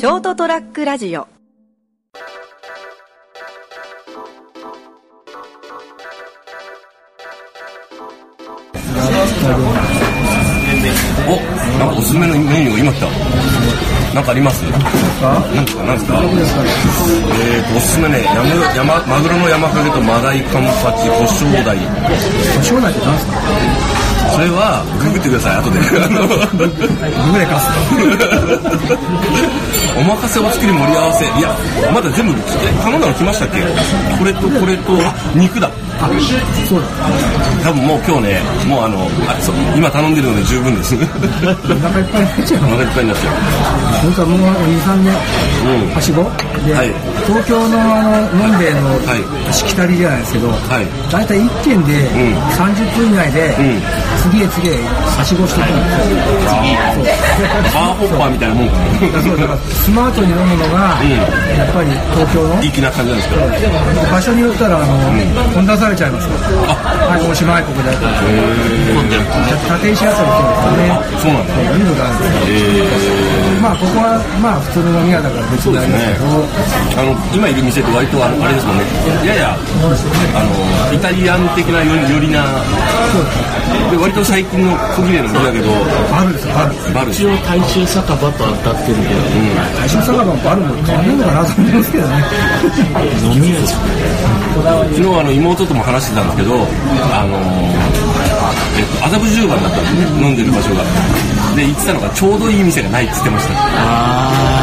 ショートトラックラジオ。お、なんかおすすめのメニューが今来た。なんかあります？なんですか？なんですか？えーと、おすすめね、山、山、マグロの山かけとマダイカンパチ、胡椒ダイ。胡椒ダイって何ですか？それは、ググってください、後で。ググレカスお任せお作り盛り合わせ。いや、まだ全部、え頼んだの来ましたっけ？これとこれと、あ、肉だ。あ、そうだ。多分もう今日ね、もうあの、あそう今頼んでるので十分です。おお腹いっぱいになっちゃうの。腹いっぱいになっちゃう。本当はもう2、3年、うんはしご？で、はい東京のあの、のんべえのはいしきたりじゃないですけど、はい大体1軒でん30分以内で、ん次へ次へはしごしていくんですよ。バーホッパーみたいなもん。かスマートに飲むのが、やっぱり東京の粋な感じなんですか？場所によったらあの、本出されちゃいますよ。はい、おしまいここで。立石あたりそうですよね。そうなんだ。いうのがあるんですけどまあここはまあ普通の飲み屋だから別にあれですけど、あの今いる店って割とあれですもんね。ややあのイタリアン的なよりよりなで割と最近の小切れの店だけどバルですよ。バル。バル一応大衆酒場と当たってるけど、大正酒場もバルも変わんないのかなと思いますけどね。飲み屋です。昨日あの妹とも話してたんですけどあのえっと麻布十番だったんでね飲んでる場所が。で行ってたのがちょうどいい店がないって言ってました。ああ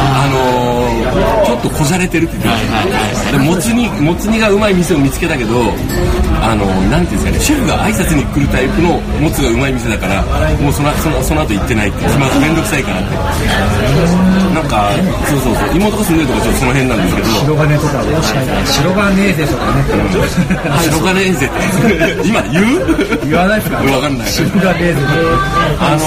っとこじゃれてるって言ってました、でもつ煮もつ煮がうまい店を見つけたけどあのーなんていうんですかねシェフが挨拶に来るタイプのもつがうまい店だからもうそのそのその後行ってないってまず面倒くさいからって。なんかそうそうそう。妹が住んでるとこちょっとその辺なんですけど。白金とかもしかしたら白金でとかね。白金エンゼって今言う？言わないですか？わかんない。白金で。あの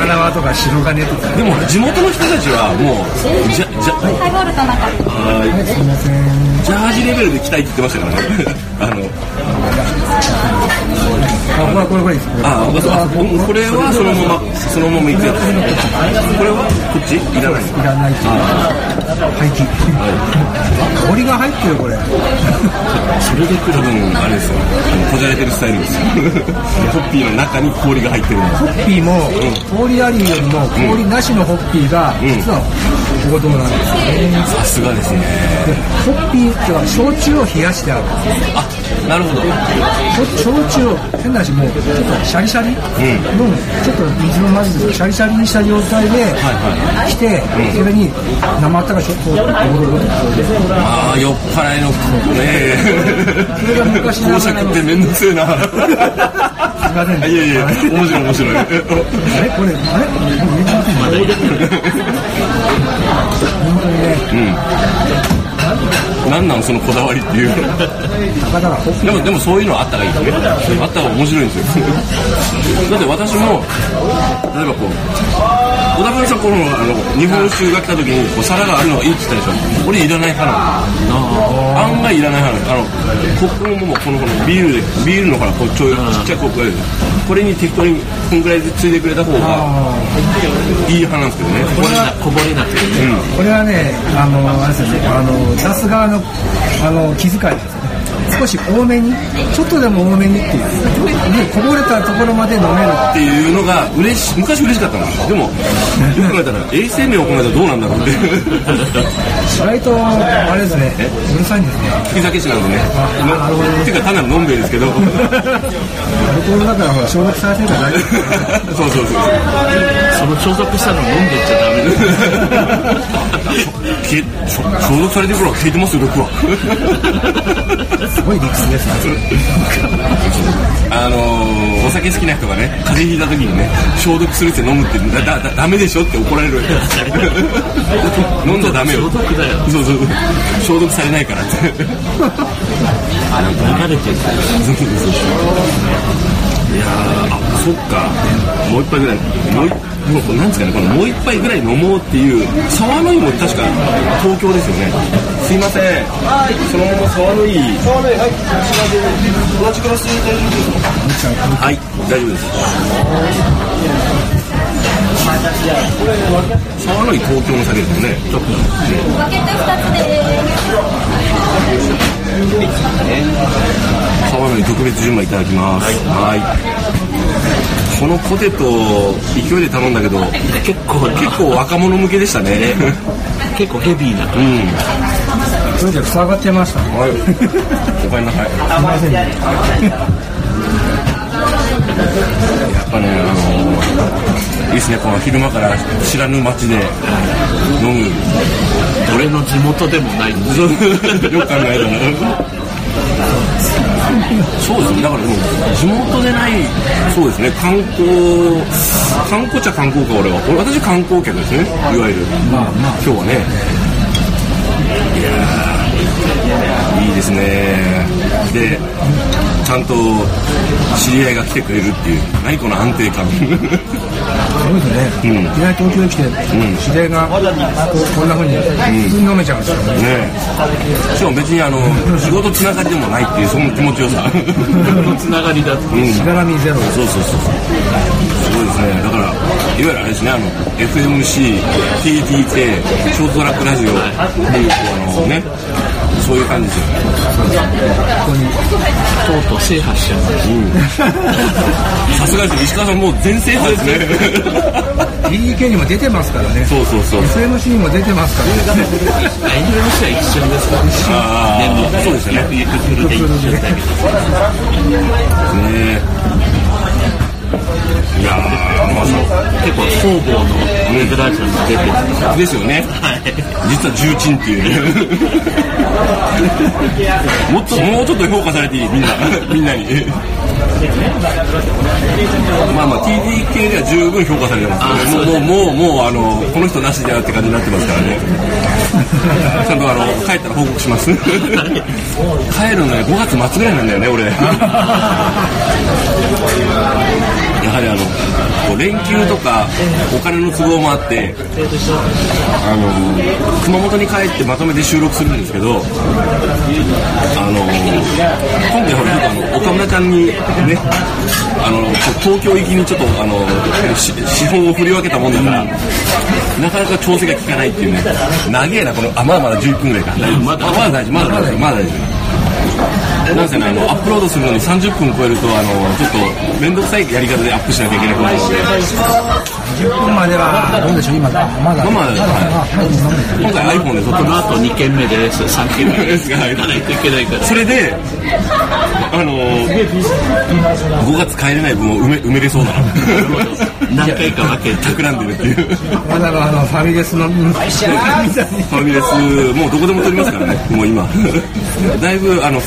花輪とか白金とか。でも地元の人たちはもうじゃじゃハイボールと中はいすいません。ジャージレベルで来たいって言ってましたからねあのあ、これこれこれです。あこれはそのまま、そのまま行くやつ。いらないいらない。ってい。う。廃棄。氷が入ってるこれ。それで多分、あれですよ。あのこじゃれてるスタイルですよ。ホッピーの中に氷が入ってるホッピーも、氷ありよりも氷なしのホッピーが、実はお言葉なんですよね。さすがですね。ホッピーっては焼酎を冷やしてある。あ、なるほど。焼焼酎を変な話もうちょっとシャリシャリの、ちょっと水の混ぜてシャリシャリにした状態で来て、それに生あったかしょこうドロドロとああ、酔っ払いの、ねえ。それが昔ながらのってめんどくせえな。すいません。いやいや、面白い面白い。あれ？これあれ？もう入れてません本当にね。なんなんそのこだわりっていう。でも、でもそういうのあったらいいですね。あったら面白いんですよ。だって私も、例えばこう、小田文さんこの、あの、日本酒が来た時に、こう、皿があるのがいいって言ったでしょ。俺いらない派なの。案外いらない派なの。あの、コップももうこの、このビールで、ビールのほら、こう、ちょい、ちっちゃいコップがこれに適当に、こんぐらいでついでくれた方が、いい派なんですけどね。こぼれなこぼれなくてね、これはねあのあれですよねあの出す側のあの気遣いですよね。少し多めにちょっとでも多めにっていう。でこぼれたところまで飲めるっていうのが嬉しい昔嬉しかったんですよでも よく考えたら衛生面を考えたらどうなんだろうって意外とあれですね。うるさいんですね。吹き酒師なんでね。なるほどね。っていうか単なるのんべえですけど。アルコールだからほら消毒されてるから大丈夫そうそうそう。その消毒したの飲んでっちゃダメ 消え消消毒されてる頃は消えてますよ毒は。すごい理屈ですね。あのーお酒好きな人がね風邪ひいた時にね消毒するって飲むってだだだダメでしょって怒られる。飲んじゃダメよ。消毒だよ。そうそう。消毒されないからって。流れてる。いやーあそっか。もう一杯ぐらい。もう一もうなんですかねこのもう一杯ぐらい飲もうっていう沢の井も確か東京ですよね。すいません。そのまま沢の井。沢の井はい。同じクラスで大丈夫ですかはい大丈夫です。沢のり東京の酒ですよねちょっと。分けて2つで。す。沢のり特別純米いただきます。はいこのポテト勢いで頼んだけど結構結構若者向けでしたね。結構ヘビーな。うん。それで塞がってました。はい。おかえりなさい。すみません。ね。やっぱね、あのいいですね、この昼間から知らぬ街で飲む、俺の地元でもない。よく考えたら。そうですね、だからでも、地元でない、そうですね、観光、観光っちゃ観光か、俺は。俺私観光客ですね、いわゆる。まあまあ。今日はね。いやいいですね。で、ちゃんと知り合いが来てくれるっていう、何この安定感。そうですね。うんいきなり東京に来て、知り合いがこんなふうに普通に飲めちゃうんですよ。ね。ねしかも別にあの仕事つながりでもないっていうその気持ちよさ。つながりだと。うん。しがらみゼロ。そうそうそうそう。すごいですね。だからいわゆるあれですねあの FMC TTK ショートトラックラジオっていうあのねそういう感じ。ですよねとうとう制覇しちゃうさすがです石川さんもう全制覇ですね。DDK にも出てますからね。そうそうそう。FMC にも出てますからね。FMC は一緒ですからあでもあそうですよね。ゆくいやーまさ結構方々のウェブラジオに出てるですよね。実は重鎮っていうね。もっともうちょっと評価されていいみんな。みんなに。まあまあ TDK では十分評価されてますけどもうもうもうもうあのこの人なしだよって感じになってますからね。ちゃんとあの帰ったら報告します。帰るのね5月末ぐらいなんだよね俺 やはりあの連休とかお金の都合もあってあの熊本に帰ってまとめて収録するんですけどあの今回ほらちょっとあの岡村ちゃんにねあの東京行きにちょっとあの資本を振り分けたもんだからなかなか調整が効かないっていうね。長えなこのあまだまだ11分ぐらいか。まだ大丈夫まだ大丈夫まだ大丈夫。なんせね、あの、アップロードするのに30分超えると、あの、ちょっと、面倒くさいやり方でアップしなきゃいけなくなるので、10分までは、どうでしょう、今だ。まだ。まだまだ。今回 iPhone で撮ってまこの後2軒目です3軒目ですが行かないといけないからす。それで、あの、5月帰れない分を埋め埋めれそうだな。何回か分けて企んでるっていう。まだあの、ファミレスの、うんファミレス、もうどこでも撮りますからね、もう今。だいぶ、あの、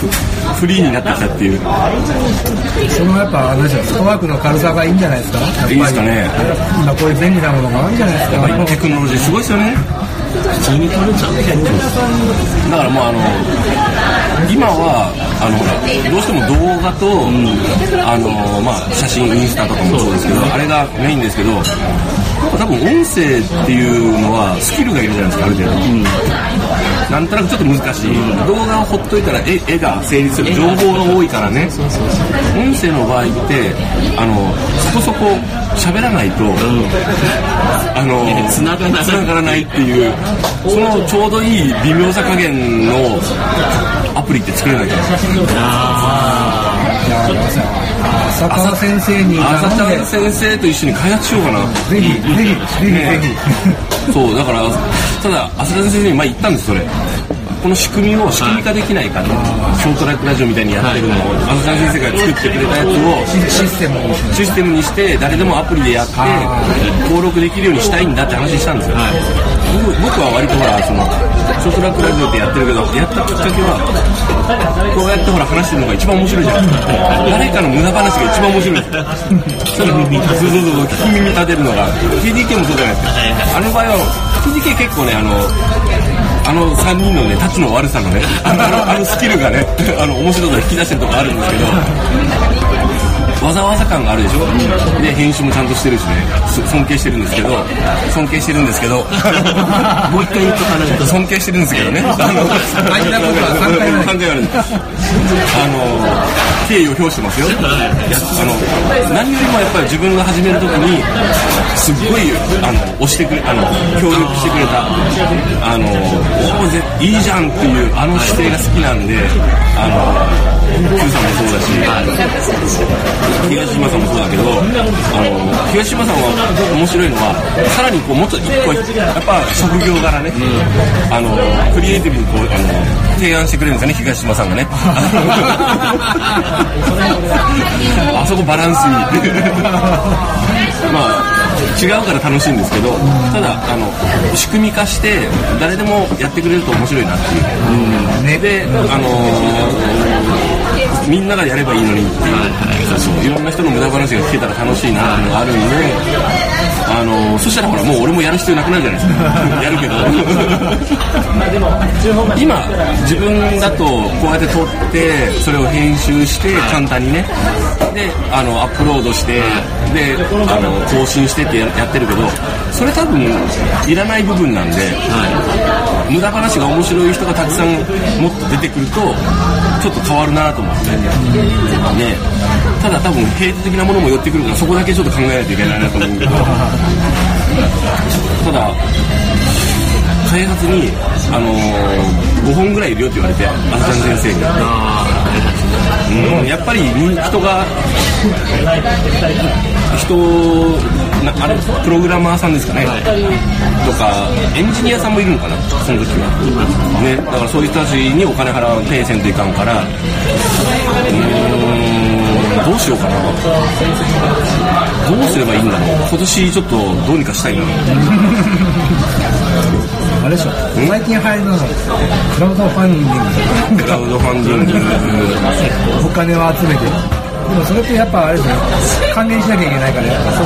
フフリーになってきたっていう。そのやっぱ、あれですよ、ストワークの軽さがいいんじゃないですか？いいですかね今こういう便利なものがあるんじゃないですやっぱ。テクノロジーすごいですよね。普通に撮れちゃうだからもうあの今はあのどうしても動画と、あのまあ、写真インスタとかもそうですけどあれがメインですけど多分音声っていうのはスキルがいるじゃないですかある程度、なんとなくちょっと難しい、動画をほっといたら絵絵が成立する情報が多いからね。音声の場合ってあのそこそこ喋らないと、あの繋がらない。繋がらないっていうそのちょうどいい微妙さ加減のアプリって作れないから浅川先生に朝ち頼んで。ゃん先生と一緒に開発しようかな。ぜひ、ぜひ、ぜひ、ぜひ。そうだからただ浅田先生に前言ったんですそれこの仕組みを仕組み化できないかと、ショートラックラジオみたいにやってるのを浅田先生が作ってくれたやつをシシステムをシステムにして誰でもアプリでやって登録できるようにしたいんだって話したんですよ、僕僕は割とほらそのショートラックラジオってやってるけどやったきっかけはこうやってほら話してるのが一番面白いじゃないですか。誰かの無駄話が一番面白いですそれそうそうそう聞き耳立てるのが TDK もそうじゃないですか。あの場合は TDK 結構ねあのあの3人のね、タチの悪さのね、あのあのスキルがね、あの面白さを引き出してるとこあるんですけど、わざわざ感があるでしょ、で編集もちゃんとしてるしね、そ尊敬してるんですけど、尊敬してるんですけど、もう一回言っとかないと、尊敬してるんですけどね、あの大事なことは三回目三回あるんです。あの敬意を表してますよ。あの何よりもやっぱり自分が始めるときにすっごいあの押してくれあの協力してくれたあのおぜいいじゃんっていうあの姿勢が好きなんであの東島さんもそうだけどあの東島さんは面白いのはさらにこうもっと一個やっぱ職業柄ね、あのクリエイティブにこうあの提案してくれるんですよね東島さんがね。あそこバランスいい。まあ違うから楽しいんですけどただあの仕組み化して誰でもやってくれると面白いなっていう、ね、であのー、みんながやればいいのに。っていう、そういろんな人の無駄話が聞けたら楽しいなっていうのがあるんであのー、そしたらほらもう俺もやる必要なくなるじゃないですか。やるけど。今自分だとこうやって撮ってそれを編集して簡単にね。であのアップロードしてであの更新してってやってるけどそれ多分いらない部分なんで、はい、無駄話が面白い人がたくさんもっと出てくるとちょっと変わるなと思って、ね、ただ多分平時的なものも寄ってくるからそこだけちょっと考えないといけないなと思う。けどただ開発に、あのー、5本ぐらいいるよって言われて、あずちゃん先生に。うん、やっぱり人が人なあれプログラマーさんですかね、はい、とかエンジニアさんもいるのかなその時は、ね、だからそういう人たちにお金払うペイせんといかんから。うんどうしようかな。どうすればいいんだろう。今年ちょっとどうにかしたいな。あれでしょ。最近入るのクラウドファンディング。クラウドファンディング。お金を集めてでもそれってやっぱあれですよ還元しなきゃいけないからやっぱ。そう。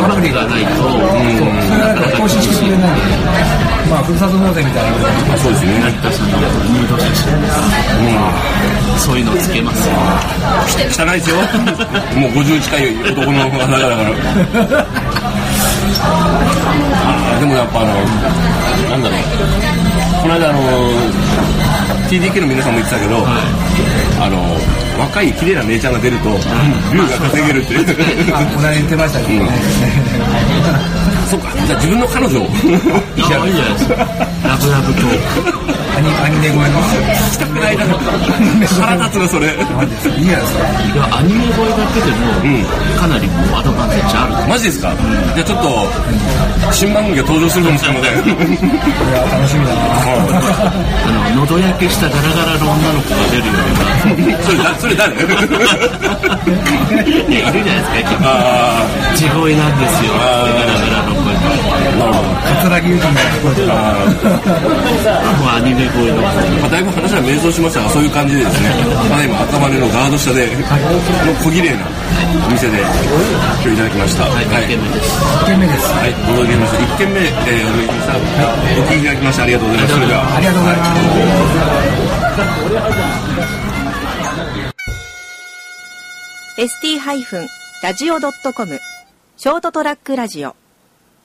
トラブルがないと、うん、そうそれがなんか更新してくれないんで。まあふるさと納税みたいなそうですね。成田さんのムード写真うん。そういうのつけます。よ汚いですよ。もう50近い男の方だから。あでもやっぱあのなんだろう。この間あの TDK の皆さんも言ってたけど、はい、あの若い綺麗な姉ちゃんが出ると、竜が稼げるって同じ言ってましたけどね、うん、そうかじゃあ自分の彼女を。いいじゃないですか。ラブラブとアニアニメ声のしたくないな。腹立つなそれ。いいじゃないやアニメ声だけでも、うん、かなりもうアドバンテージある。マジですか、うん、じゃあちょっと新番組が登場するかもしれません。いや楽しみだな。あの喉焼けしたガラガラの女の子が出るような。それそれ誰？いやいるじゃないですか地声なんですよ。ガラガラの声桂木由紀みたいな声もうアニメまあ、だいぶ話は迷走しましたがそういう感じでですね、まあ、今赤羽のガード下で、の小綺麗なお店で今日いただきました。はい、1軒目です。1軒目です。はいお届けしました？1軒目、えー、お届けしました、はい、お聞きいただきましてありがとうございます。ありがとうございます、st-radio.com ショートトラックラジオ